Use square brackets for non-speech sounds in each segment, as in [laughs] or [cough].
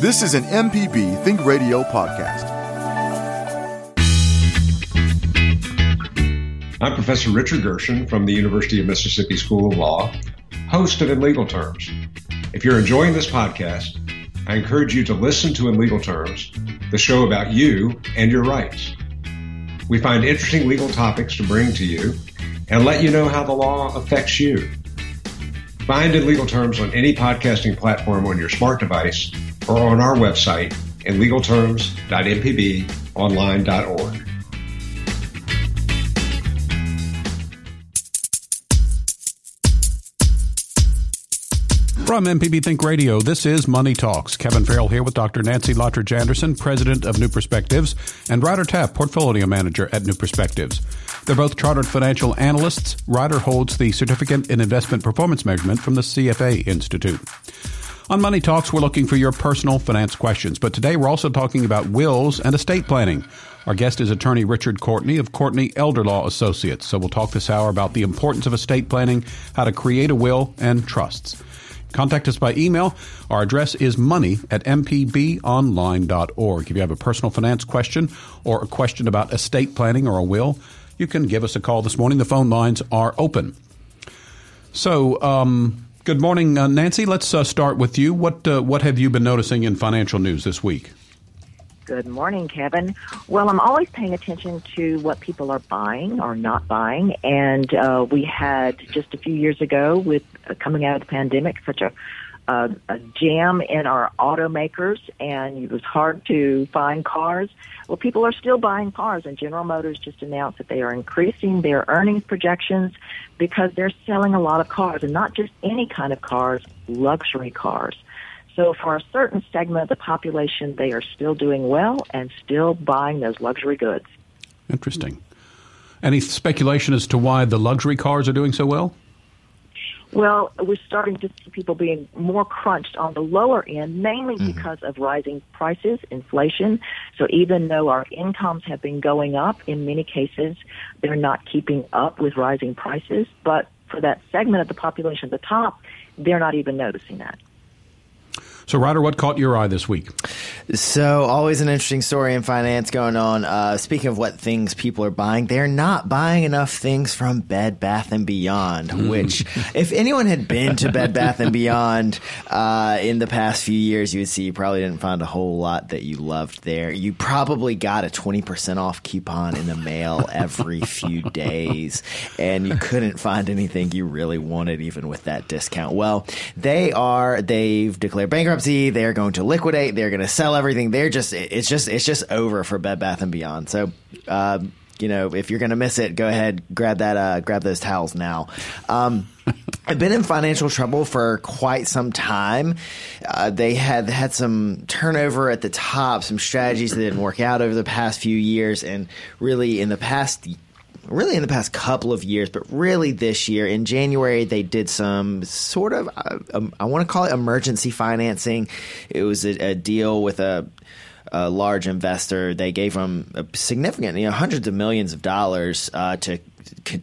This is an MPB Think Radio podcast. I'm Professor Richard Gershon from the University of Mississippi School of Law, host of In Legal Terms. If you're enjoying this podcast, I encourage you to listen to In Legal Terms, the show about you and your rights. We find interesting legal topics to bring to you and let you know how the law affects you. Find In Legal Terms on any podcasting platform on your smart device or on our website, inlegalterms.mpbonline.org. From MPB Think Radio, this is Money Talks. Kevin Farrell here with Dr. Nancy Lottridge Anderson, president of New Perspectives, and Ryder Taff, portfolio manager at New Perspectives. They're both chartered financial analysts. Ryder holds the Certificate in Investment Performance Measurement from the CFA Institute. On Money Talks, we're looking for your personal finance questions, but today we're also talking about wills and estate planning. Our guest is attorney Richard Courtney of Courtney Elder Law Associates. So we'll talk this hour about the importance of estate planning, how to create a will, and trusts. Contact us by email. Our address is money at mpbonline.org. If you have a personal finance question or a question about estate planning or a will, you can give us a call this morning. The phone lines are open. So, um, good morning, uh, Nancy. Let's uh, start with you. What uh, what have you been noticing in financial news this week? Good morning, Kevin. Well, I'm always paying attention to what people are buying or not buying, and uh, we had just a few years ago with uh, coming out of the pandemic such a uh, a jam in our automakers, and it was hard to find cars. Well, people are still buying cars, and General Motors just announced that they are increasing their earnings projections because they're selling a lot of cars, and not just any kind of cars, luxury cars. So for a certain segment of the population, they are still doing well and still buying those luxury goods. Interesting. Any speculation as to why the luxury cars are doing so well? Well, we're starting to see people being more crunched on the lower end, mainly mm-hmm. because of rising prices, inflation. So even though our incomes have been going up, in many cases, they're not keeping up with rising prices. But for that segment of the population at the top, they're not even noticing that. So, Ryder, what caught your eye this week? So, always an interesting story in finance going on. Uh, speaking of what things people are buying, they're not buying enough things from Bed Bath and Beyond. Mm. Which, if anyone had been to Bed Bath and Beyond uh, in the past few years, you would see you probably didn't find a whole lot that you loved there. You probably got a twenty percent off coupon in the mail every few days, and you couldn't find anything you really wanted, even with that discount. Well, they are. They've declared bankruptcy bankruptcy. They're going to liquidate. They're going to sell everything. They're just it's just it's just over for Bed Bath and Beyond. So. Uh, you know, if you're going to miss it, go ahead, grab that, uh, grab those towels now. Um, [laughs] I've been in financial trouble for quite some time. Uh, they had had some turnover at the top, some strategies that didn't work out over the past few years, and really in the past really in the past couple of years, but really this year in January they did some sort of uh, um, I want to call it emergency financing. It was a, a deal with a a large investor. They gave them a significant, you know, hundreds of millions of dollars uh, to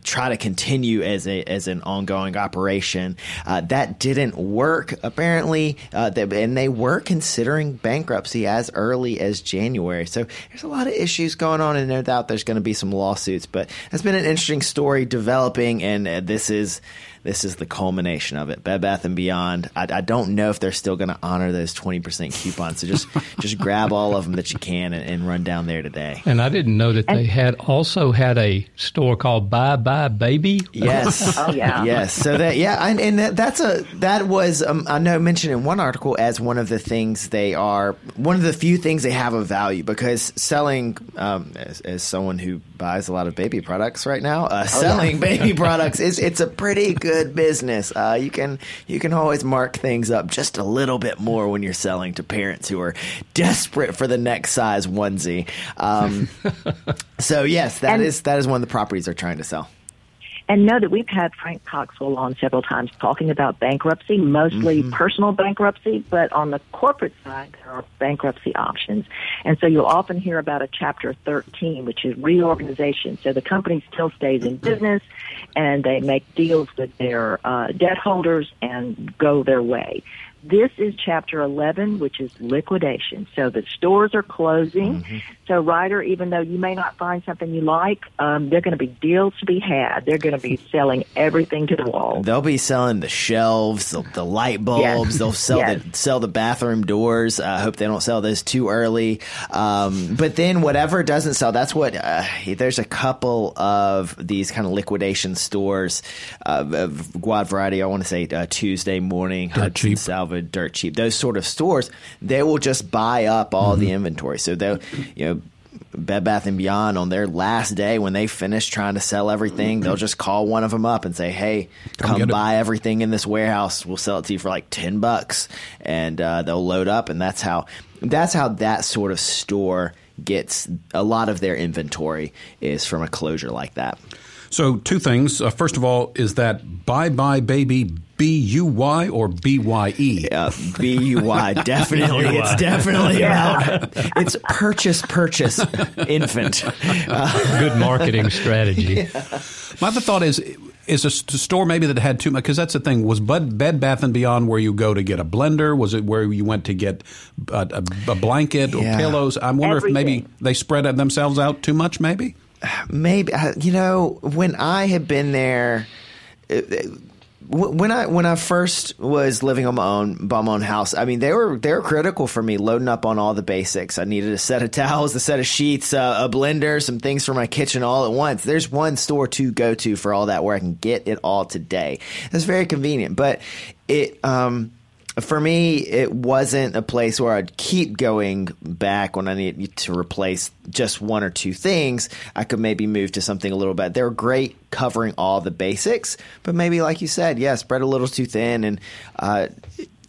try to continue as a as an ongoing operation. Uh, that didn't work apparently, uh, and they were considering bankruptcy as early as January. So there's a lot of issues going on, and no doubt there's going to be some lawsuits. But it's been an interesting story developing, and uh, this is this is the culmination of it. Bed Bath and Beyond. I, I don't know if they're still going to honor those twenty percent coupons. So just [laughs] just grab all of them that you can and, and, run down there today. And I didn't know that they had also had a store called Buy Buy Baby. Yes. [laughs] oh yeah. Yes. So that yeah, and, and that, that's a that was um, I know mentioned in one article as one of the things they are one of the few things they have of value because selling um, as, as someone who buys a lot of baby products right now, uh, oh, selling yeah. baby [laughs] products is it's a pretty good good business. Uh, you can you can always mark things up just a little bit more when you're selling to parents who are desperate for the next size onesie. Um, [laughs] so yes, that and, is that is one of the properties they're trying to sell. And know that we've had Frank Coxwell on several times talking about bankruptcy, mostly mm-hmm. personal bankruptcy, but on the corporate side, there are bankruptcy options. And so you'll often hear about a Chapter 13, which is reorganization. So the company still stays in business and they make deals with their uh, debt holders and go their way. This is chapter 11, which is liquidation. So the stores are closing. Mm-hmm. So, Ryder, even though you may not find something you like, um, they're going to be deals to be had. They're going to be selling everything to the wall. They'll be selling the shelves, the, the light bulbs. Yes. They'll sell Yes. the sell the bathroom doors. I hope they don't sell those too early. Um, but then whatever doesn't sell, that's what. Uh, there's a couple of these kind of liquidation stores uh, of Guad variety. I want to say uh, Tuesday morning, Hudson cheap. Salvage, dirt cheap. Those sort of stores, they will just buy up all the inventory. So they'll, you know. Bed Bath and Beyond on their last day when they finish trying to sell everything, they'll just call one of them up and say, "Hey, come, it." buy everything in this warehouse. We'll sell it to you for like ten bucks," and uh, they'll load up, and that's how that's how that sort of store gets a lot of their inventory is from a closure like that. So, two things. Uh, first of all, is that Buy Buy Baby B U Y or B Y E? Uh, B U Y [laughs] definitely. it's definitely [laughs] about it's purchase purchase infant. [laughs] Good marketing strategy. My other thought is is a store maybe that had too much because that's the thing was Bed, Bed Bath and Beyond where you go to get a blender was it where you went to get a, a, a blanket or Yeah. pillows I wonder if maybe they spread themselves out too much maybe maybe uh, you know when I had been there. uh, When I when I first was living on my own, bought my own house, I mean they were they were critical for me loading up on all the basics. I needed a set of towels, a set of sheets, uh, a blender, some things for my kitchen all at once. There's one store to go to for all that where I can get it all today. That's very convenient, but it um, for me, it wasn't a place where I'd keep going back when I needed to replace just one or two things. I could maybe move to something a little bit. They're great covering all the basics, but maybe, like you said, yeah, spread a little too thin. And uh,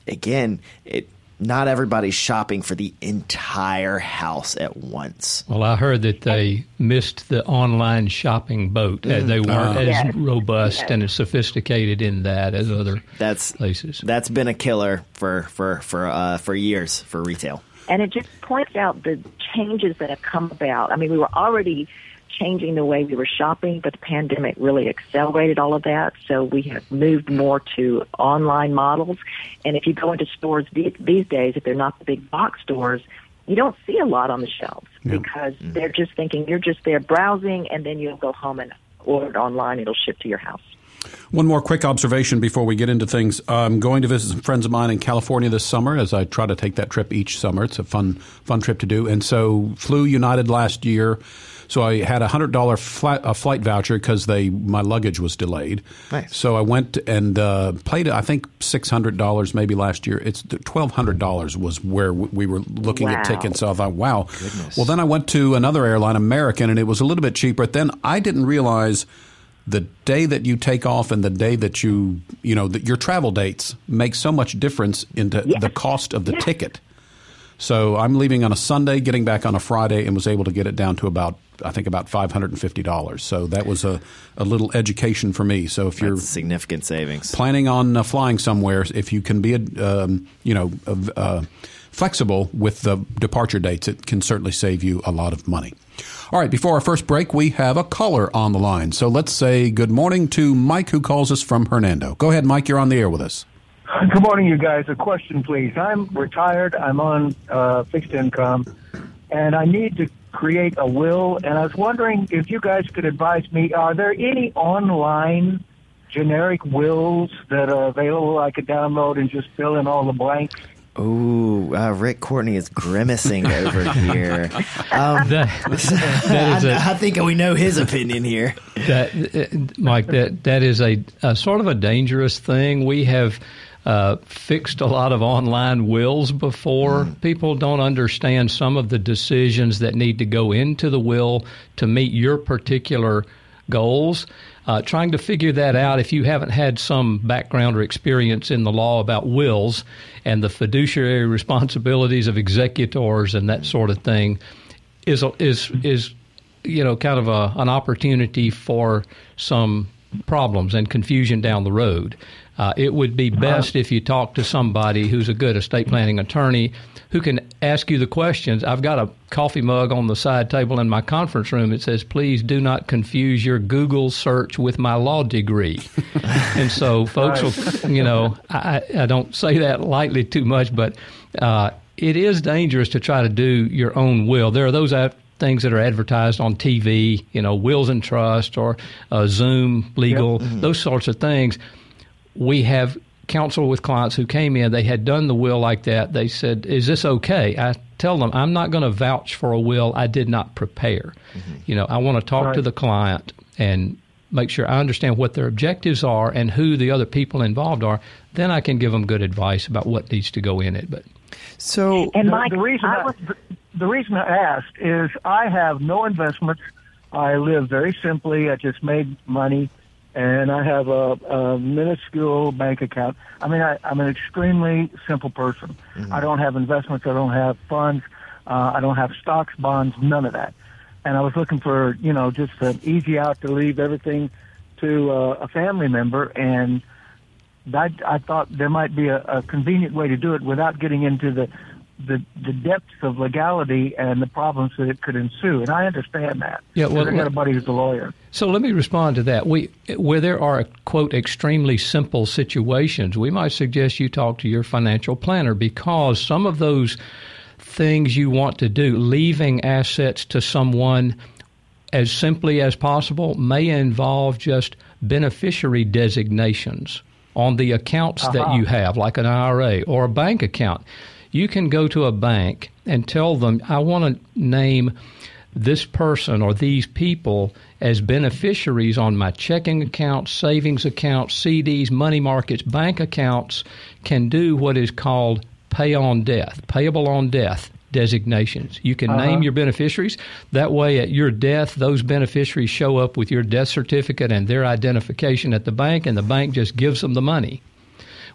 again, it not everybody's shopping for the entire house at once. Well, I heard that they missed the online shopping boat. Uh, They weren't as Yes. robust Yes. and as sophisticated in that as other That's places. that's been a killer for for for uh, for years for retail. And it just points out the changes that have come about. I mean, we were already changing the way we were shopping, but the pandemic really accelerated all of that. So we have moved more to online models. And if you go into stores these days, if they're not the big box stores, you don't see a lot on the shelves because mm. they're just thinking you're just there browsing and then you'll go home and order it online. It'll ship to your house. One more quick observation before we get into things. I'm going to visit some friends of mine in California this summer, as I try to take that trip each summer. It's a fun, fun trip to do. And so, flew United last year. So I had a hundred dollar flight, a flight voucher because they my luggage was delayed. Nice. So I went and uh, paid I think six hundred dollars maybe last year. It's twelve hundred dollars was where we were looking at tickets. So I thought, wow. Well, then I went to another airline, American, and it was a little bit cheaper. Then I didn't realize the day that you take off and the day that you you know that your travel dates make so much difference into Yes. the cost of the ticket. So I'm leaving on a Sunday, getting back on a Friday, and was able to get it down to about I think about five hundred and fifty dollars. So that was a, a little education for me. So if you're That's significant savings. planning on uh, flying somewhere, if you can be a um, you know uh, uh, flexible with the departure dates, it can certainly save you a lot of money. All right, before our first break, we have a caller on the line. So let's say good morning to Mike, who calls us from Hernando. Go ahead, Mike. You're on the air with us. Good morning, you guys. A question, please. I'm retired. I'm on uh, fixed income, and I need to create a will. And I was wondering if you guys could advise me. Are there any online generic wills that are available? I could download and just fill in all the blanks. Ooh, uh, Rick Courtney is grimacing over [laughs] here. Um, That, that is a, I, I think we know his opinion here. that, uh, Mike, that that is a, a sort of a dangerous thing. We have uh, fixed a lot of online wills before. People don't understand some of the decisions that need to go into the will to meet your particular goals. Uh, trying to figure that out if you haven't had some background or experience in the law about wills and the fiduciary responsibilities of executors and that sort of thing is is is you know kind of a, an opportunity for some problems and confusion down the road. Uh, it would be best if you talk to somebody who's a good estate planning attorney who can ask you the questions. I've got a coffee mug on the side table in my conference room. It says, "Please do not confuse your Google search with my law degree." [laughs] and so, folks will, you know, I, I don't say that lightly too much, but uh, it is dangerous to try to do your own will. There are those things that are advertised on TV, you know, wills and trust or uh, Zoom legal, yep. mm-hmm. those sorts of things we have counsel with clients who came in, they had done the will like that. They said, Is this okay? I tell them, I'm not going to vouch for a will I did not prepare. Mm-hmm. You know, I want to talk right. to the client and make sure I understand what their objectives are and who the other people involved are. Then I can give them good advice about what needs to go in it. But so, and Mike, the, the reason I, was, I, the reason I asked is I have no investments. I live very simply. I just made money and I have a, a minuscule bank account. I mean, I, I'm an extremely simple person. Mm-hmm. I don't have investments. I don't have funds. Uh, I don't have stocks, bonds, none of that. And I was looking for, you know, just an easy out to leave everything to uh, a family member. And I, I thought there might be a, a convenient way to do it without getting into the the the depths of legality and the problems that it could ensue. And I understand that. Yeah, well, I got a buddy who's a lawyer. So let me respond to that. We where there are quote extremely simple situations, we might suggest you talk to your financial planner because some of those things you want to do, leaving assets to someone as simply as possible, may involve just beneficiary designations on the accounts uh-huh. that you have, like an IRA or a bank account you can go to a bank and tell them, I want to name this person or these people as beneficiaries on my checking accounts, savings accounts, CDs, money markets, bank accounts can do what is called pay on death, payable on death designations. You can uh-huh. name your beneficiaries. That way, at your death, those beneficiaries show up with your death certificate and their identification at the bank, and the bank just gives them the money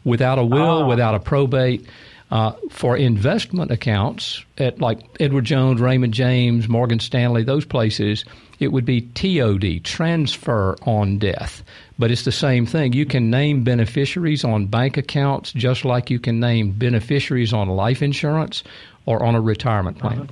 without a will, uh-huh. without a probate. Uh, for investment accounts at like Edward Jones, Raymond James, Morgan Stanley, those places, it would be TOD, transfer on death. But it's the same thing. You can name beneficiaries on bank accounts just like you can name beneficiaries on life insurance or on a retirement plan.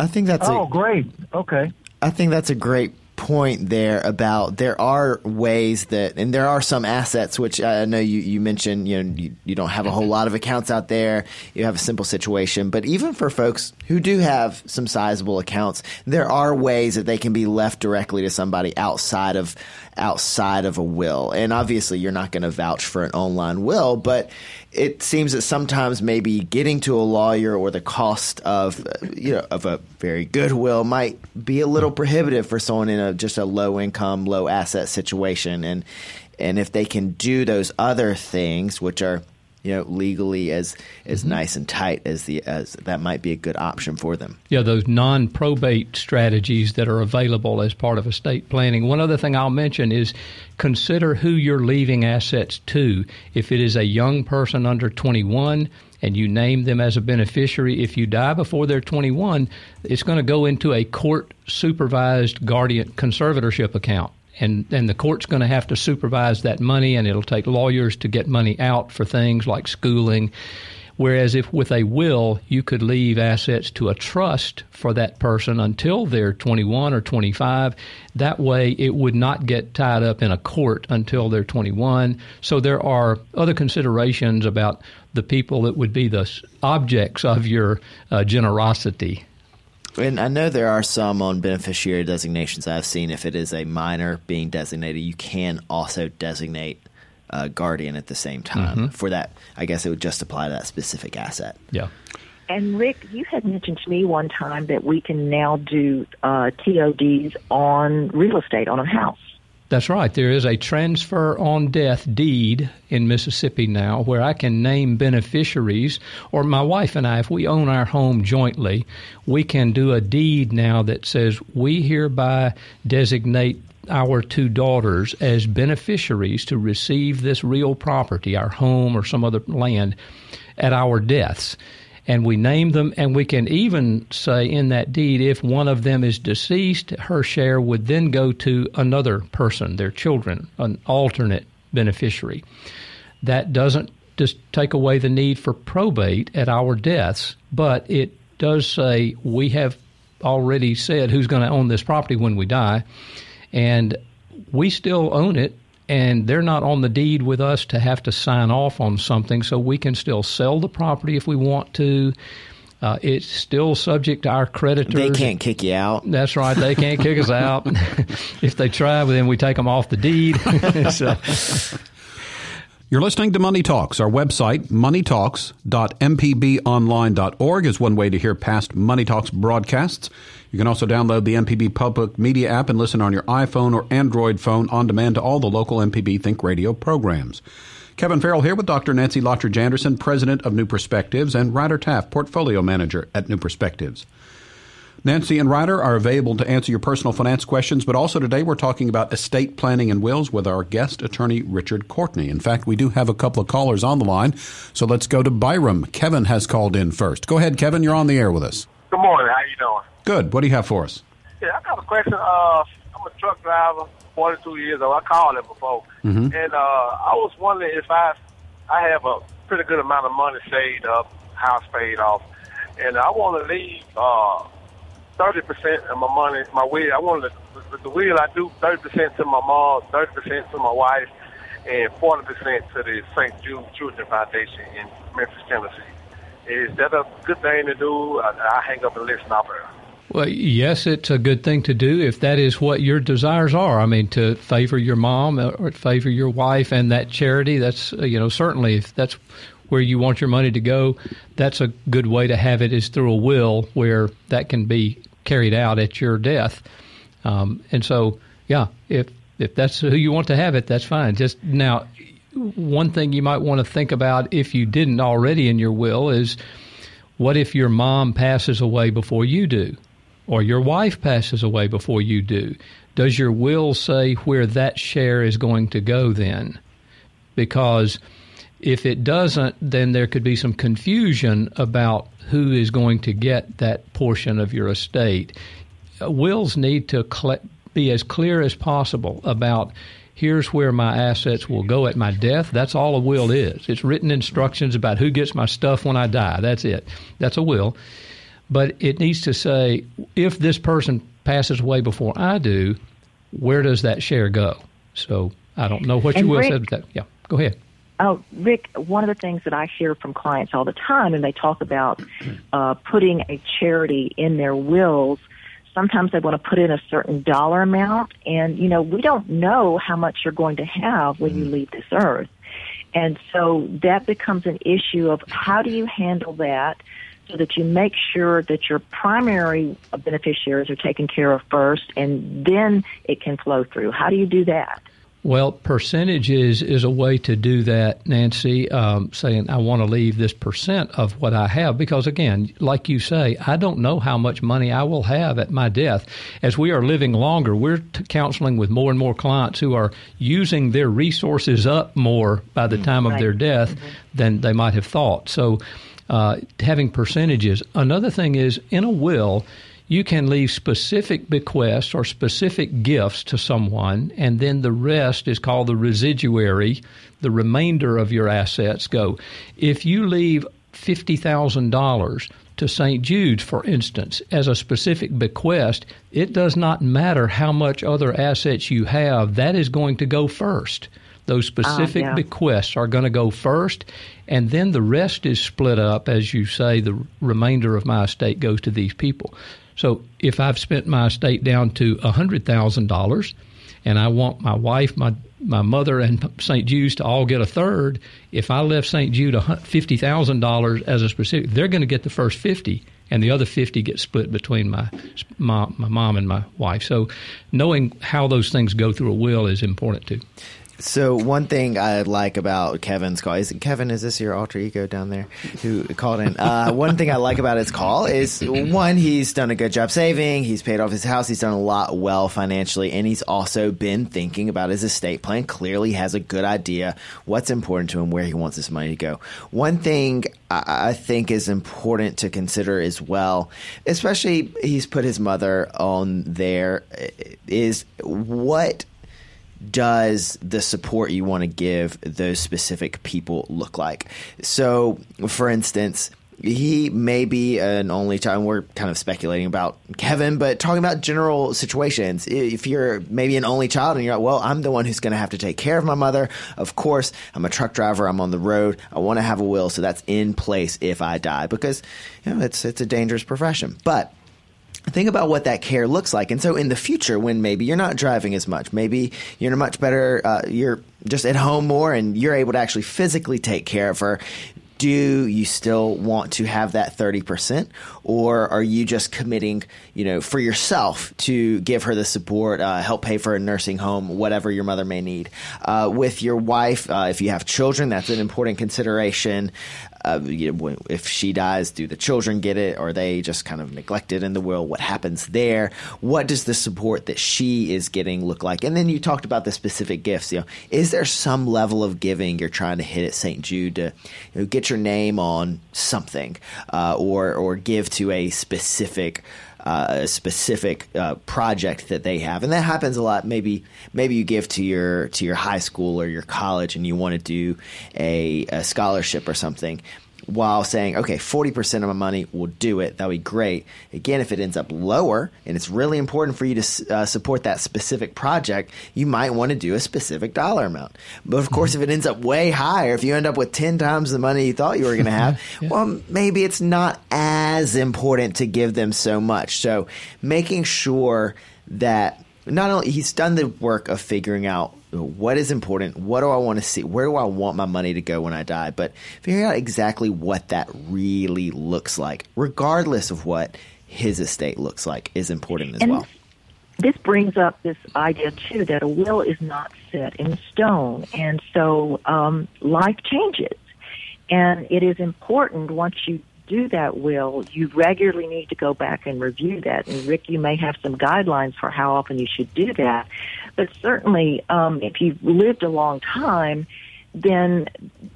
I think that's oh, a, great. Okay. I think that's a great point there about there are ways that, and there are some assets which I know you, you mentioned, you know, you, you don't have a whole mm-hmm. lot of accounts out there. You have a simple situation. But even for folks who do have some sizable accounts, there are ways that they can be left directly to somebody outside of outside of a will. And obviously, you're not going to vouch for an online will, but it seems that sometimes maybe getting to a lawyer or the cost of uh, you know of a very good will might be a little prohibitive for someone in a just a low income, low asset situation. And and if they can do those other things, which are you know legally as as mm-hmm. nice and tight as the as that might be a good option for them. Yeah, those non probate strategies that are available as part of estate planning. One other thing I'll mention is consider who you're leaving assets to. If it is a young person under 21 and you name them as a beneficiary, if you die before they're 21, it's going to go into a court supervised guardian conservatorship account and and the court's going to have to supervise that money, and it'll take lawyers to get money out for things like schooling. Whereas if with a will, you could leave assets to a trust for that person until they're 21 or 25. That way, it would not get tied up in a court until they're 21. So there are other considerations about the people that would be the objects of your uh, generosity and I know there are some on beneficiary designations I've seen. If it is a minor being designated, you can also designate a guardian at the same time mm-hmm. for that. I guess it would just apply to that specific asset. Yeah. And Rick, you had mentioned to me one time that we can now do uh, TODs on real estate on a house. That's right. There is a transfer on death deed in Mississippi now where I can name beneficiaries, or my wife and I, if we own our home jointly, we can do a deed now that says we hereby designate our two daughters as beneficiaries to receive this real property, our home or some other land, at our deaths and we name them, and we can even say in that deed if one of them is deceased, her share would then go to another person, their children, an alternate beneficiary. that doesn't just take away the need for probate at our deaths, but it does say we have already said who's going to own this property when we die, and we still own it. And they're not on the deed with us to have to sign off on something, so we can still sell the property if we want to. Uh, it's still subject to our creditors. They can't kick you out. That's right. They can't kick us out. [laughs] if they try, then we take them off the deed. [laughs] [laughs] so. You're listening to Money Talks. Our website, moneytalks.mpbonline.org, is one way to hear past Money Talks broadcasts. You can also download the MPB Public Media app and listen on your iPhone or Android phone on demand to all the local MPB Think Radio programs. Kevin Farrell here with Dr. Nancy Lottridge Anderson, President of New Perspectives, and Ryder Taff, Portfolio Manager at New Perspectives. Nancy and Ryder are available to answer your personal finance questions, but also today we're talking about estate planning and wills with our guest attorney, Richard Courtney. In fact, we do have a couple of callers on the line, so let's go to Byram. Kevin has called in first. Go ahead, Kevin, you're on the air with us. Good morning. How you doing? Good. What do you have for us? Yeah, I got a question. Uh, I'm a truck driver, 42 years old. I called it before, mm-hmm. and uh, I was wondering if I I have a pretty good amount of money saved up, house paid off, and I want to leave. Uh, thirty percent of my money, my will. I want to the will I do thirty percent to my mom, thirty percent to my wife, and forty percent to the St. Jude Children Foundation in Memphis, Tennessee. Is that a good thing to do? I, I hang up and listen her. Well, yes, it's a good thing to do if that is what your desires are. I mean, to favor your mom uh, or favor your wife and that charity. That's uh, you know certainly if that's where you want your money to go, that's a good way to have it is through a will where that can be carried out at your death. Um, and so, yeah, if if that's who you want to have it, that's fine. Just now, one thing you might want to think about if you didn't already in your will is what if your mom passes away before you do, or your wife passes away before you do? Does your will say where that share is going to go then? Because if it doesn't, then there could be some confusion about who is going to get that portion of your estate. Uh, wills need to cl- be as clear as possible about here's where my assets will go at my death. That's all a will is. It's written instructions about who gets my stuff when I die. That's it. That's a will. But it needs to say if this person passes away before I do, where does that share go? So I don't know what and your will Rick, said. Yeah, go ahead. Oh, Rick, one of the things that I hear from clients all the time, and they talk about uh, putting a charity in their wills. Sometimes they want to put in a certain dollar amount, and you know we don't know how much you're going to have when you leave this earth, and so that becomes an issue of how do you handle that so that you make sure that your primary beneficiaries are taken care of first, and then it can flow through. How do you do that? Well, percentages is a way to do that, Nancy, um, saying I want to leave this percent of what I have because, again, like you say, I don't know how much money I will have at my death. As we are living longer, we're t- counseling with more and more clients who are using their resources up more by the time of their death mm-hmm. than they might have thought. So, uh, having percentages. Another thing is in a will, you can leave specific bequests or specific gifts to someone, and then the rest is called the residuary. The remainder of your assets go. If you leave $50,000 to St. Jude's, for instance, as a specific bequest, it does not matter how much other assets you have, that is going to go first. Those specific uh, yeah. bequests are going to go first, and then the rest is split up. As you say, the remainder of my estate goes to these people. So if I've spent my estate down to $100,000 and I want my wife, my my mother and St. Jude's to all get a third. If I left St. Jude fifty thousand dollars as a specific, they're going to get the first fifty, and the other fifty get split between my, my my mom and my wife. So, knowing how those things go through a will is important too. So one thing I like about Kevin's call is Kevin. Is this your alter ego down there who called in? Uh, one thing I like about his call is one, he's done a good job saving. He's paid off his house. He's done a lot well financially, and he's also been thinking about his estate plan. Clearly, has a good idea what's important to him, where he wants his money to go. One thing I think is important to consider as well, especially he's put his mother on there, is what does the support you want to give those specific people look like? So, for instance, he may be an only child. We're kind of speculating about Kevin, but talking about general situations. If you're maybe an only child and you're like, well, I'm the one who's going to have to take care of my mother. Of course, I'm a truck driver. I'm on the road. I want to have a will, so that's in place if I die because you know it's it's a dangerous profession. But think about what that care looks like. And so in the future, when maybe you're not driving as much, maybe you're much better, uh, you're just at home more and you're able to actually physically take care of her, do you still want to have that 30% or are you just committing you know for yourself to give her the support uh, help pay for a nursing home whatever your mother may need? Uh, with your wife uh, if you have children that's an important consideration uh, you know, if she dies, do the children get it? Or are they just kind of neglected in the will? What happens there? What does the support that she is getting look like? And then you talked about the specific gifts. You know, is there some level of giving you're trying to hit at St. Jude to you know, get your name on something, uh, or or give to a specific uh, a specific uh, project that they have, and that happens a lot. Maybe maybe you give to your to your high school or your college, and you want to do a, a scholarship or something while saying, okay, 40% of my money will do it. That'll be great. Again, if it ends up lower and it's really important for you to uh, support that specific project, you might want to do a specific dollar amount. But of course, if it ends up way higher, if you end up with 10 times the money you thought you were going to have, [laughs] yeah. well, maybe it's not as important to give them so much. So making sure that not only he's done the work of figuring out what is important, what do I want to see, where do I want my money to go when I die, but figuring out exactly what that really looks like, regardless of what his estate looks like, is important as and well. This brings up this idea too that a will is not set in stone, and so um, life changes, and it is important once you do that will, you regularly need to go back and review that. And Rick, you may have some guidelines for how often you should do that. But certainly, um, if you've lived a long time, then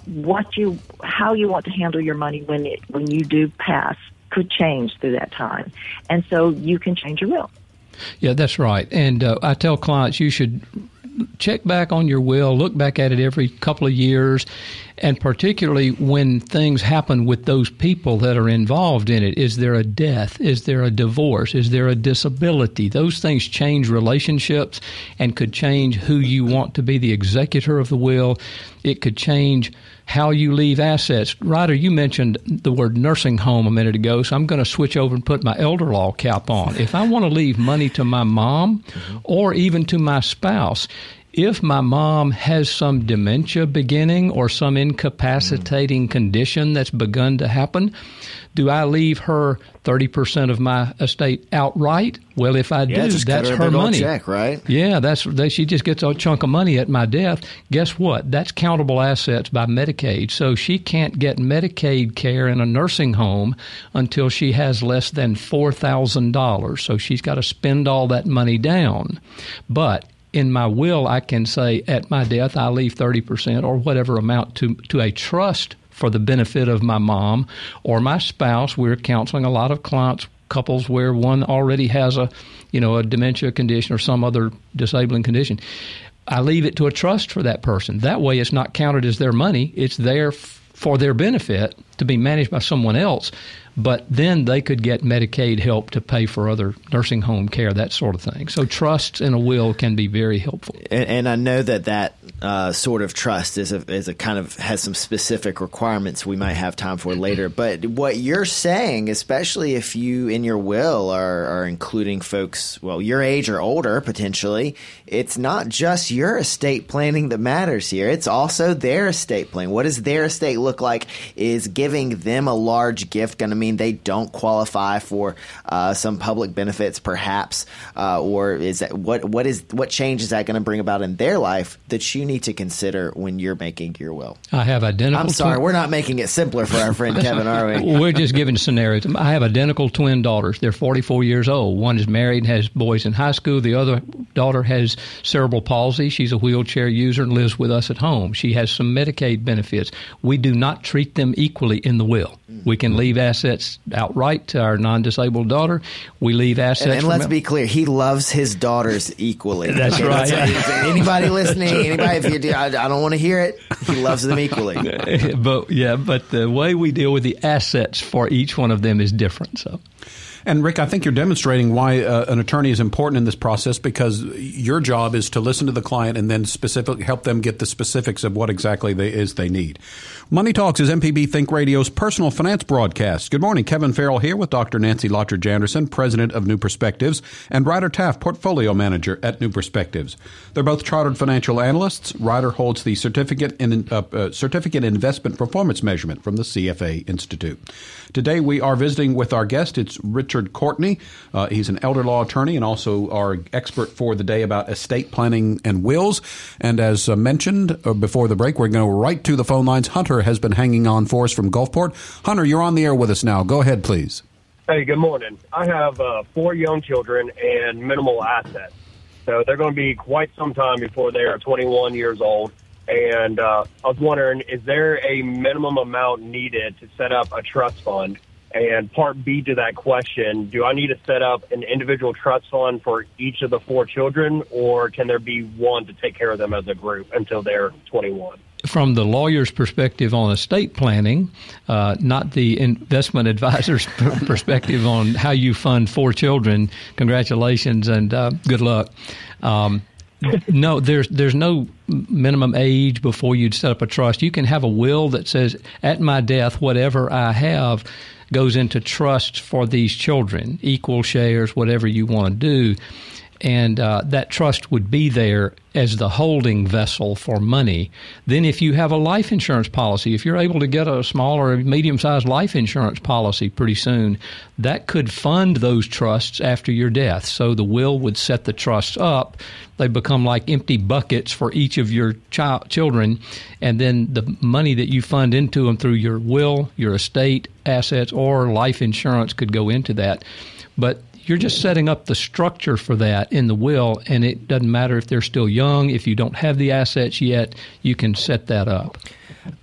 what you, how you want to handle your money when it, when you do pass could change through that time. And so you can change your will. Yeah, that's right. And uh, I tell clients you should check back on your will, look back at it every couple of years, and particularly when things happen with those people that are involved in it. Is there a death? Is there a divorce? Is there a disability? Those things change relationships and could change who you want to be the executor of the will. It could change how you leave assets. Ryder, you mentioned the word nursing home a minute ago, so I'm going to switch over and put my elder law cap on. If I want to leave money to my mom or even to my spouse, if my mom has some dementia beginning or some incapacitating mm. condition that's begun to happen, do I leave her 30% of my estate outright? Well, if I yeah, do, that's her, her money. Check, right? Yeah, that's she just gets a chunk of money at my death. Guess what? That's countable assets by Medicaid. So she can't get Medicaid care in a nursing home until she has less than $4,000. So she's got to spend all that money down. But in my will, I can say at my death, I leave 30% or whatever amount to, to a trust for the benefit of my mom or my spouse. We're counseling a lot of clients, couples where one already has a, you know, a dementia condition or some other disabling condition. I leave it to a trust for that person. That way, it's not counted as their money. It's there f- for their benefit to be managed by someone else but then they could get Medicaid help to pay for other nursing home care, that sort of thing. So trusts in a will can be very helpful. And, and I know that that uh, sort of trust is a, is a kind of has some specific requirements we might have time for later. But what you're saying, especially if you in your will are, are including folks, well, your age or older potentially, it's not just your estate planning that matters here. It's also their estate plan. What does their estate look like? Is giving them a large gift going to mean mean they don't qualify for uh, some public benefits, perhaps, uh, or is that what what is what change is that going to bring about in their life that you need to consider when you're making your will? I have identical. I'm sorry, we're not making it simpler for our friend Kevin, are we? [laughs] We're just giving scenarios. I have identical twin daughters. They're 44 years old. One is married and has boys in high school. The other daughter has cerebral palsy. She's a wheelchair user and lives with us at home. She has some Medicaid benefits. We do not treat them equally in the will. We can leave assets outright to our non-disabled daughter. We leave assets. And, and let's be clear, he loves his daughters equally. That's okay, right. That's, anybody listening, [laughs] anybody, if you, I, I don't want to hear it, he loves them equally. [laughs] but yeah, but the way we deal with the assets for each one of them is different. So. And Rick, I think you're demonstrating why uh, an attorney is important in this process because your job is to listen to the client and then specifically help them get the specifics of what exactly they is they need. Money Talks is MPB Think Radio's personal finance broadcast. Good morning. Kevin Farrell here with Dr. Nancy Lottridge Anderson, president of New Perspectives, and Ryder Taff, portfolio manager at New Perspectives. They're both chartered financial analysts. Ryder holds the certificate in uh, uh, certificate in investment performance measurement from the CFA Institute. Today we are visiting with our guest. It's Richard Courtney. Uh, he's an elder law attorney and also our expert for the day about estate planning and wills. And as uh, mentioned uh, before the break, we're going to go right to the phone lines. Hunter Hunter has been hanging on for us from Gulfport. Hunter, you're on the air with us now. Go ahead, please. Hey, good morning. I have uh, four young children and minimal assets. So they're going to be quite some time before they are 21 years old. And uh, I was wondering, is there a minimum amount needed to set up a trust fund? And part B to that question, do I need to set up an individual trust fund for each of the four children, or can there be one to take care of them as a group until they're 21? from the lawyer's perspective on estate planning, uh, not the investment advisor's [laughs] perspective on how you fund four children. Congratulations and uh, good luck. Um, no, there's there's no minimum age before you'd set up a trust. You can have a will that says, "At my death, whatever I have." Goes into trust for these children, equal shares, whatever you want to do and uh, that trust would be there as the holding vessel for money. Then, if you have a life insurance policy, if you're able to get a small or medium sized life insurance policy pretty soon, that could fund those trusts after your death. So the will would set the trusts up. They become like empty buckets for each of your child, children, and then the money that you fund into them through your will, your estate assets, or life insurance could go into that. But you're just setting up the structure for that in the will, and it doesn't matter if they're still young. If you don't have the assets yet, you can set that up.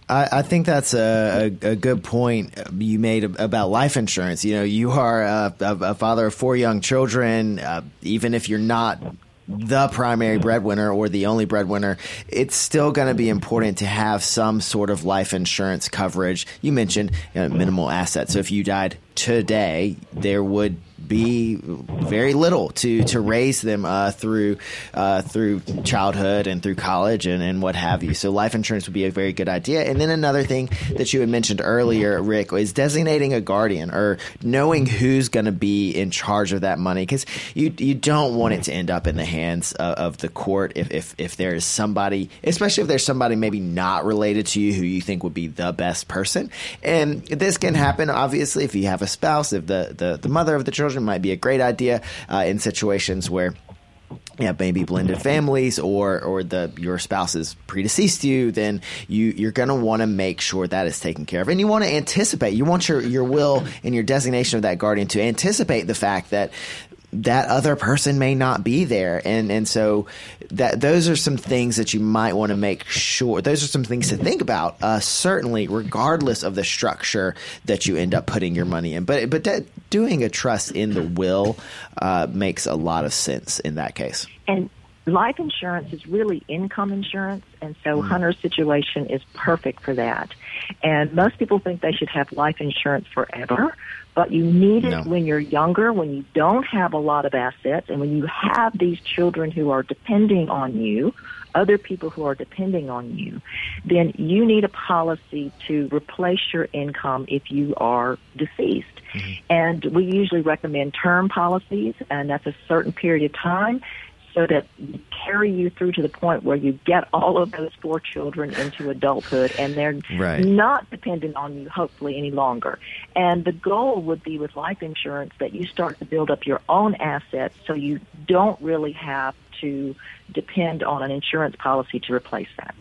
I, I think that's a, a, a, good point you made about life insurance. You know, you are a, a father of four young children. Uh, even if you're not the primary breadwinner or the only breadwinner, it's still going to be important to have some sort of life insurance coverage. You mentioned you know, minimal assets. So if you died today, there would be very little to to raise them uh, through uh, through childhood and through college and, and what have you. So life insurance would be a very good idea. And then another thing that you had mentioned earlier, Rick, is designating a guardian or knowing who's going to be in charge of that money because you you don't want it to end up in the hands of, of the court if, if if there is somebody, especially if there's somebody maybe not related to you who you think would be the best person. And this can happen obviously if you have a spouse, if the the, the mother of the children children might be a great idea uh, in situations where yeah, maybe blended families or or the your spouse is predeceased you, then you you're going to want to make sure that is taken care of, and you want to anticipate. You want your your will and your designation of that guardian to anticipate the fact that that other person may not be there. And and so that those are some things that you might want to make sure those are some things to think about uh, certainly regardless of the structure that you end up putting your money in. But but that, doing a trust in the will uh, makes a lot of sense in that case. And life insurance is really income insurance and so mm. hunter's situation is perfect for that. And most people think they should have life insurance forever but you need it no. when you're younger, when you don't have a lot of assets, and when you have these children who are depending on you, other people who are depending on you, then you need a policy to replace your income if you are deceased. Mm-hmm. And we usually recommend term policies, and that's a certain period of time so that carry you through to the point where you get all of those four children into adulthood and they're right. not dependent on you hopefully any longer. And the goal would be with life insurance that you start to build up your own assets so you don't really have to depend on an insurance policy to replace that.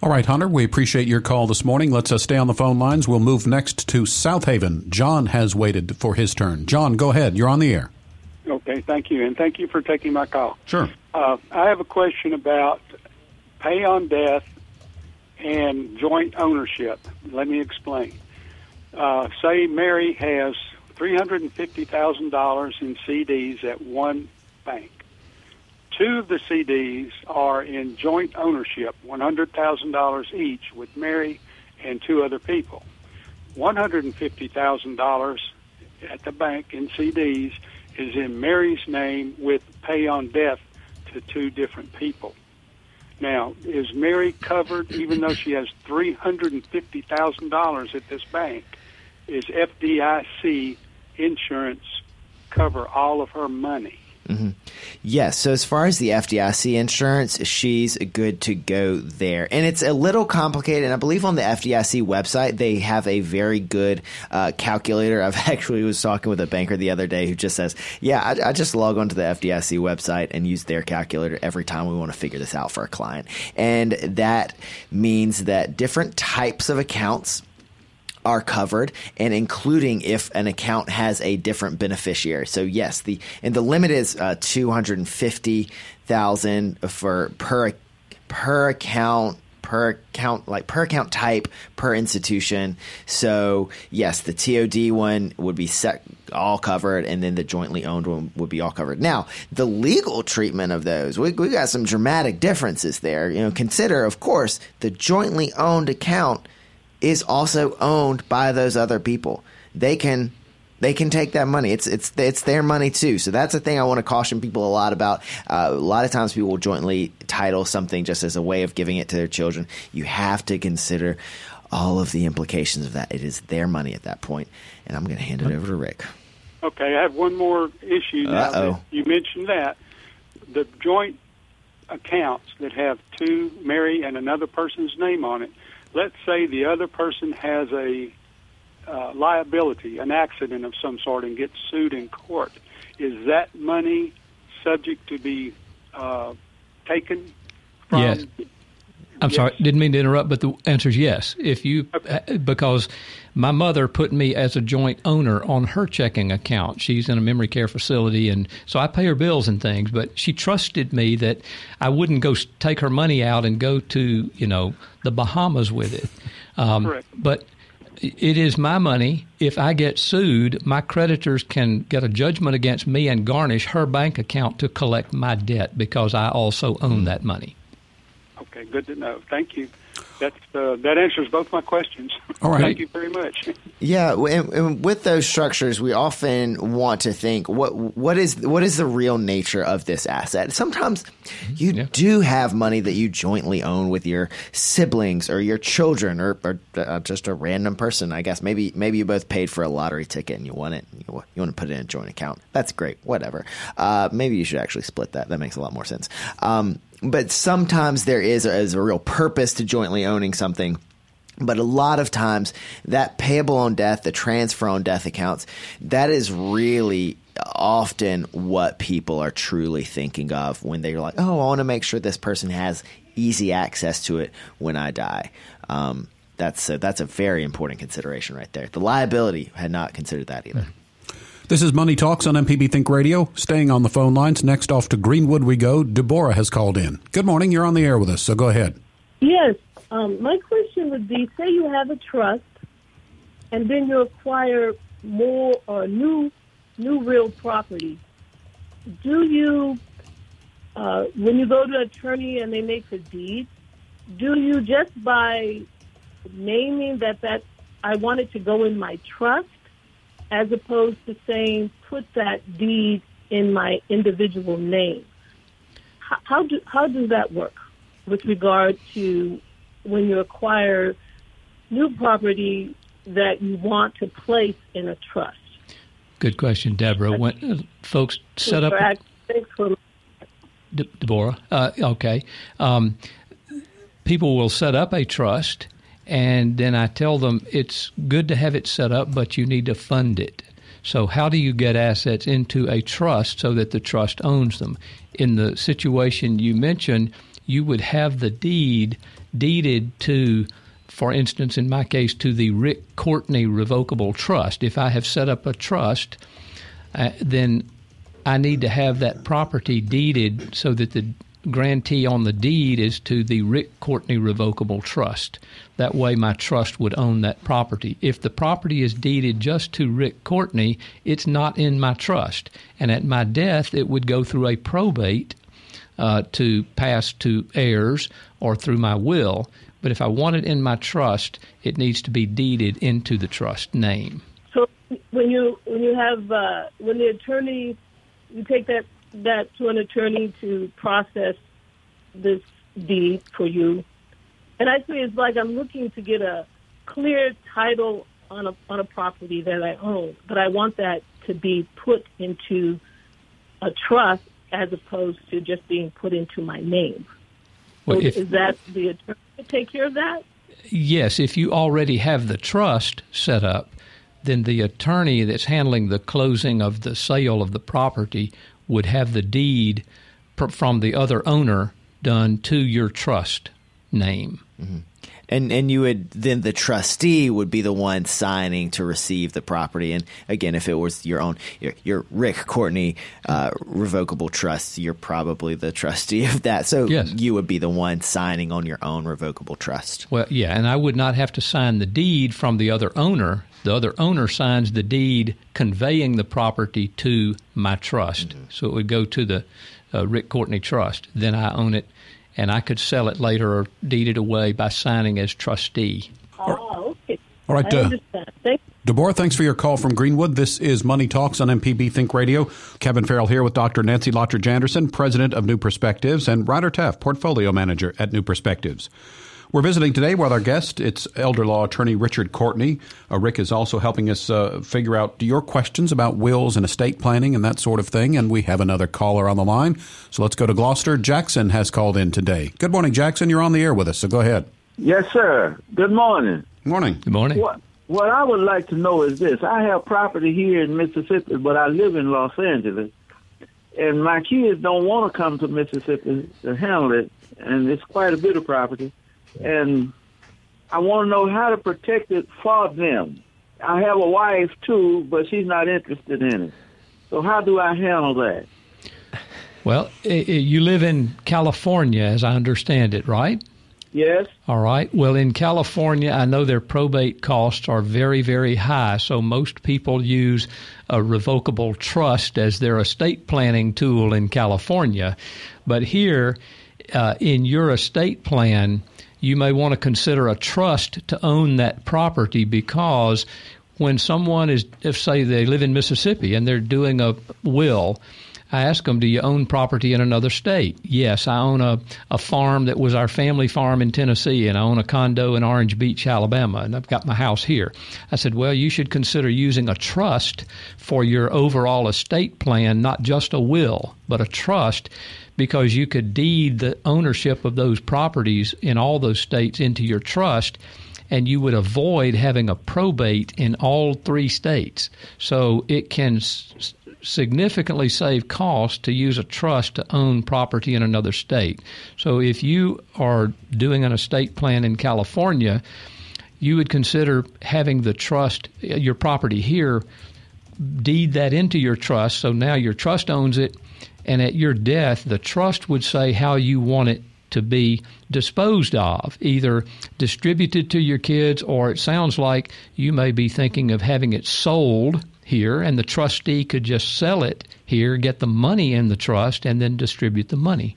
All right, Hunter, we appreciate your call this morning. Let's uh, stay on the phone lines. We'll move next to Southaven. John has waited for his turn. John, go ahead. You're on the air. Okay, thank you, and thank you for taking my call. Sure. Uh, I have a question about pay on death and joint ownership. Let me explain. uh, say Mary has $350,000 in CDs at one bank. Two of the CDs are in joint ownership, $100,000 each with Mary and two other people. $150,000 at the bank in CDs is in Mary's name with pay on death to two different people. Now, is Mary covered even though she has $350,000 at this bank? Is FDIC insurance cover all of her money? Mm-hmm. Yes. So as far as the FDIC insurance, she's good to go there. And it's a little complicated. And I believe on the FDIC website, they have a very good uh, calculator. [laughs] I've actually was talking with a banker the other day who just says, yeah, I, I just log onto the FDIC website and use their calculator every time we want to figure this out for a client. And that means that different types of accounts are covered and including if an account has a different beneficiary. So yes, the and the limit is uh, 250,000 for per per account per account like per account type per institution. So yes, the TOD one would be set all covered, and then the jointly owned one would be all covered. Now, the legal treatment of those, we we got some dramatic differences there. You know, consider of course the jointly owned account is also owned by those other people. They can they can take that money. It's it's it's their money too. So that's a thing I want to caution people a lot about. Uh, a lot of times people will jointly title something just as a way of giving it to their children. You have to consider all of the implications of that. It is their money at that point, and I'm going to hand it over to Rick. Okay, I have one more issue now. You mentioned that the joint accounts that have two Mary and another person's name on it. Let's say the other person has a uh, liability, an accident of some sort, and gets sued in court. Is that money subject to be uh, taken from? Yes. I'm Yes. sorry, didn't mean to interrupt, but the answer is yes. If you, because my mother put me as a joint owner on her checking account. She's in a memory care facility, and so I pay her bills and things. But she trusted me that I wouldn't go take her money out and go to you know the Bahamas with it. [laughs] Um, Correct. But it is my money. If I get sued, my creditors can get a judgment against me and garnish her bank account to collect my debt because I also own that money. Okay, good to know. Thank you. That's uh, that answers both my questions. [laughs] All right. Thank you very much. [laughs] Yeah, and, and with those structures, we often want to think what what is what is the real nature of this asset. Sometimes you do have money that you jointly own with your siblings or your children or, or uh, just a random person. I guess maybe maybe you both paid for a lottery ticket and you want it. You, wa- you want to put it in a joint account. That's great. Whatever. Uh, maybe you should actually split that. That makes a lot more sense. Um, but sometimes there is a, is a real purpose to jointly owning something. But a lot of times, that payable on death, the transfer on death accounts, that is really often what people are truly thinking of when they're like, oh, I want to make sure this person has easy access to it when I die. Um, that's a, that's a very important consideration right there. The liability had not considered that either. This is Money Talks on MPB Think Radio. Staying on the phone lines. Next off to Greenwood we go. Deborah has called in. Good morning. You're on the air with us, so go ahead. Yes. Um, my question would be: Say you have a trust, and then you acquire more or new, new real property. Do you, uh, when you go to an attorney and they make the deed, do you just by naming that that I want it to go in my trust, as opposed to saying put that deed in my individual name? How, how do how does that work with regard to when you acquire new property that you want to place in a trust? Good question, Deborah. When uh, folks set up, Correct. Thanks for De- Deborah. Uh, okay, um, people will set up a trust, and then I tell them it's good to have it set up, but you need to fund it. So, how do you get assets into a trust so that the trust owns them? In the situation you mentioned, you would have the deed deeded to, for instance, in my case, to the Rick Courtney Revocable Trust. If I have set up a trust, uh, then I need to have that property deeded so that the grantee on the deed is to the Rick Courtney Revocable Trust. That way, my trust would own that property. If the property is deeded just to Rick Courtney, it's not in my trust. And at my death, it would go through a probate uh, to pass to heirs or through my will. But if I want it in my trust, it needs to be deeded into the trust name. So when you when you have uh, when the attorney you take that that to an attorney to process this deed for you, and I actually it's like I'm looking to get a clear title on a on a property that I own, but I want that to be put into a trust as opposed to just being put into my name. Well, So if- is that the attorney to take care of that? Yes, if you already have the trust set up, then the attorney that's handling the closing of the sale of the property would have the deed pr- from the other owner done to your trust name. And and you would then the trustee would be the one signing to receive the property. And again, if it was your own your, your Rick Courtney uh, revocable trust, you're probably the trustee of that. So Yes. you would be the one signing on your own revocable trust. Well, yeah, and I would not have to sign the deed from the other owner. The other owner signs the deed conveying the property to my trust. So it would go to the uh, Rick Courtney Trust. Then I own it, and I could sell it later or deed it away by signing as trustee. Oh, okay. All right, I uh, understand. Thank Deborah, thanks for your call from Greenwood. This is Money Talks on MPB Think Radio. Kevin Farrell here with Dr. Nancy Lottridge Anderson, president of New Perspectives, and Ryder Taff, portfolio manager at New Perspectives. We're visiting today with our guest. It's elder law attorney Richard Courtney. Uh, Rick is also helping us uh, figure out your questions about wills and estate planning and that sort of thing. And we have another caller on the line. So let's go to Gloster. Jackson has called in today. Good morning, Jackson. You're on the air with us, so go ahead. Yes, sir. Good morning. Morning. Good morning. What what I would like to know is this: I have property here in Mississippi, but I live in Los Angeles, and my kids don't want to come to Mississippi to handle it, and it's quite a bit of property, and I want to know how to protect it for them. I have a wife too, but she's not interested in it. So how do I handle that? Well, i- i- you live in California, as I understand it, right? Yes. All right. Well, in California, I know their probate costs are very, very high. So most people use a revocable trust as their estate planning tool in California. But here, uh, in your estate plan, you may want to consider a trust to own that property because when someone is, if say they live in Mississippi and they're doing a will, I ask them, Do you own property in another state? Yes, I own a, a farm that was our family farm in Tennessee, and I own a condo in Orange Beach, Alabama, and I've got my house here. I said, Well, you should consider using a trust for your overall estate plan, not just a will, but a trust, because you could deed the ownership of those properties in all those states into your trust and you would avoid having a probate in all three states. So it can significantly save cost to use a trust to own property in another state. So if you are doing an estate plan in California, you would consider having the trust, uh, your property here, deed that into your trust. So now your trust owns it, and at your death, the trust would say how you want it to be disposed of, either distributed to your kids, or it sounds like you may be thinking of having it sold here, and the trustee could just sell it here, get the money in the trust, and then distribute the money.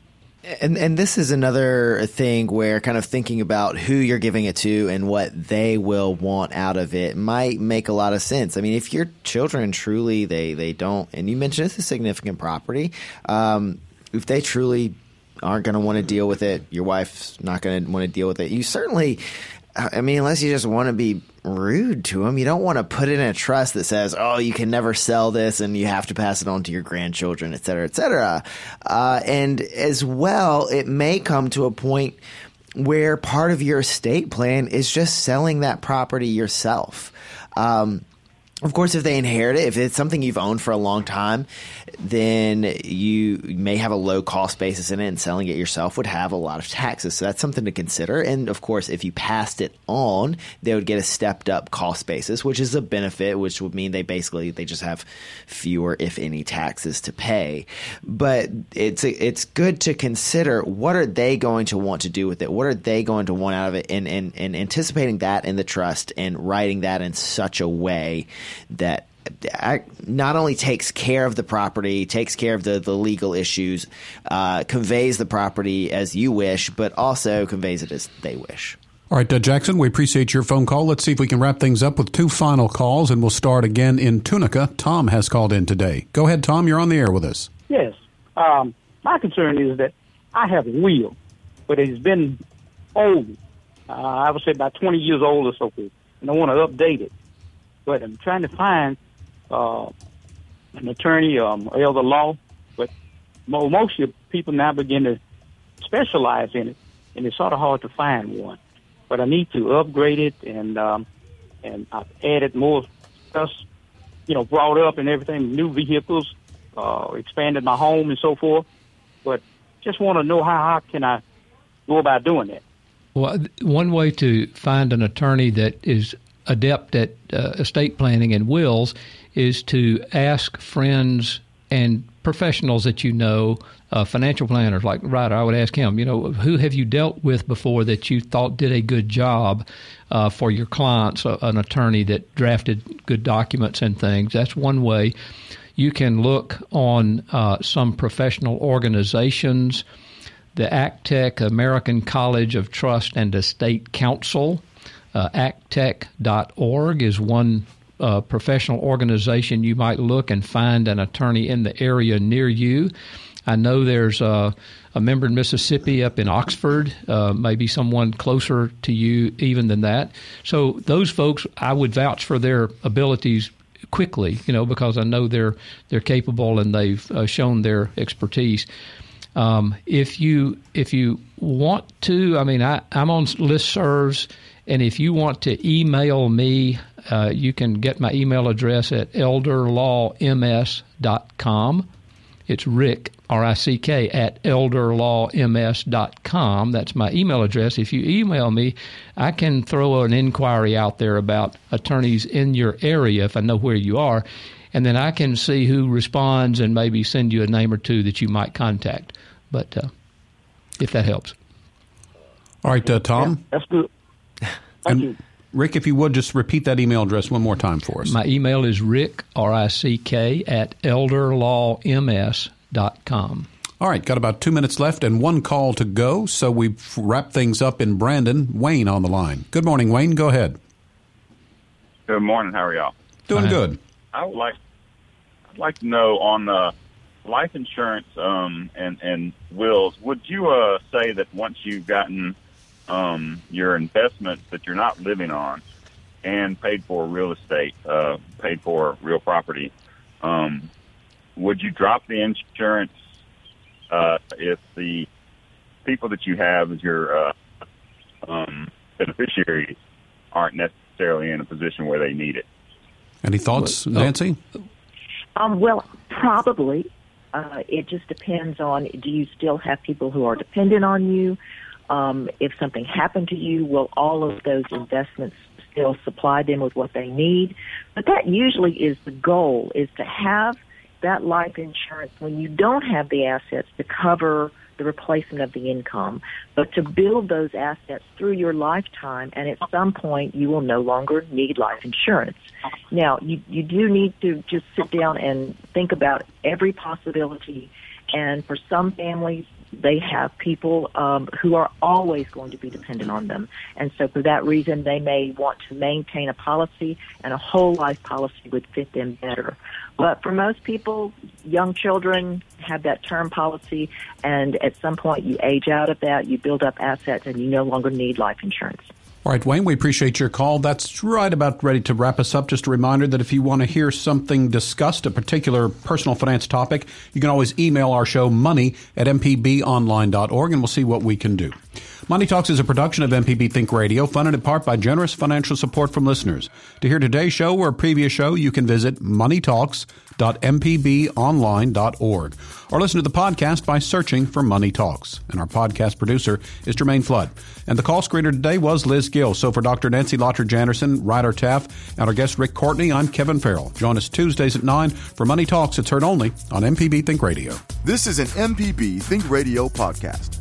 And and this is another thing where kind of thinking about who you're giving it to and what they will want out of it might make a lot of sense. I mean, if your children truly they they don't, and you mentioned it's a significant property, um, if they truly aren't going to want to deal with it, your wife's not going to want to deal with it. You certainly. I mean, unless you just want to be rude to them, you don't want to put in a trust that says, "Oh, you can never sell this, and you have to pass it on to your grandchildren, et cetera, et cetera." Uh, and as well, it may come to a point where part of your estate plan is just selling that property yourself. Um, Of course, if they inherit it, if it's something you've owned for a long time, then you may have a low cost basis in it, and selling it yourself would have a lot of taxes. So that's something to consider. And of course, if you passed it on, they would get a stepped up cost basis, which is a benefit, which would mean they basically they just have fewer, if any, taxes to pay. But it's it's good to consider what are they going to want to do with it? What are they going to want out of it? And and, and anticipating that in the trust and writing that in such a way that not only takes care of the property, takes care of the, the legal issues, uh, conveys the property as you wish, but also conveys it as they wish. All right, uh, Jackson, we appreciate your phone call. Let's see if we can wrap things up with two final calls, and we'll start again in Tunica. Tom has called in today. Go ahead, Tom. You're on the air with us. Yes. Um, my concern is that I have a will, but it's been old. Uh, I would say about 20 years old or so, and I want to update it but I'm trying to find uh, an attorney, um, elder law. But most people now begin to specialize in it, and it's sort of hard to find one. But I need to upgrade it, and um, and I've added more stuff, you know, brought up and everything, new vehicles, uh, expanded my home and so forth. But just want to know how, how can I go about doing that. Well, one way to find an attorney that is adept at uh, estate planning and wills is to ask friends and professionals that you know, uh, financial planners like Ryder. I would ask him, you know, who have you dealt with before that you thought did a good job uh, for your clients, uh, an attorney that drafted good documents and things. That's one way. You can look on uh, some professional organizations, the ACTEC, American College of Trust and Estate Counsel uh, actec.org is one uh, professional organization you might look and find an attorney in the area near you. I know there's a, a member in Mississippi up in Oxford, uh, maybe someone closer to you even than that. So those folks, I would vouch for their abilities quickly, you know, because I know they're they're capable and they've uh, shown their expertise. Um, if you if you want to, I mean, I, I'm on listservs and if you want to email me, uh, you can get my email address at elderlawms.com. It's Rick, R I C K, at elderlawms.com. That's my email address. If you email me, I can throw an inquiry out there about attorneys in your area if I know where you are, and then I can see who responds and maybe send you a name or two that you might contact. But uh, if that helps. All right, uh, Tom. Yeah, that's good and you. Rick, if you would just repeat that email address one more time for us. My email is rick, R I C K, at elderlawms.com. All right, got about two minutes left and one call to go, so we wrap things up in Brandon. Wayne on the line. Good morning, Wayne. Go ahead. Good morning. How are y'all? Doing good. I would like, I'd like to know on the life insurance um, and and wills. Would you uh, say that once you've gotten um, your investments that you're not living on and paid for real estate, uh, paid for real property, um, would you drop the insurance uh, if the people that you have as your uh, um, beneficiaries aren't necessarily in a position where they need it? Any thoughts, Nancy? Um, well, probably. Uh, it just depends on do you still have people who are dependent on you? Um, if something happened to you, will all of those investments still supply them with what they need? But that usually is the goal, is to have that life insurance when you don't have the assets to cover the replacement of the income, but to build those assets through your lifetime, and at some point you will no longer need life insurance. Now, you, you do need to just sit down and think about every possibility, and for some families, they have people um, who are always going to be dependent on them. And so for that reason, they may want to maintain a policy and a whole life policy would fit them better. But for most people, young children have that term policy and at some point you age out of that, you build up assets and you no longer need life insurance. All right, Wayne, we appreciate your call. That's right about ready to wrap us up. Just a reminder that if you want to hear something discussed, a particular personal finance topic, you can always email our show money at mpbonline.org and we'll see what we can do. Money Talks is a production of MPB Think Radio, funded in part by generous financial support from listeners. To hear today's show or a previous show, you can visit moneytalks.mpbonline.org or listen to the podcast by searching for Money Talks. And our podcast producer is Jermaine Flood. And the call screener today was Liz Gill. So for Dr. Nancy Lottridge Anderson, Ryder Taff, and our guest Rick Courtney, I'm Kevin Farrell. Join us Tuesdays at 9 for Money Talks. It's heard only on MPB Think Radio. This is an MPB Think Radio podcast.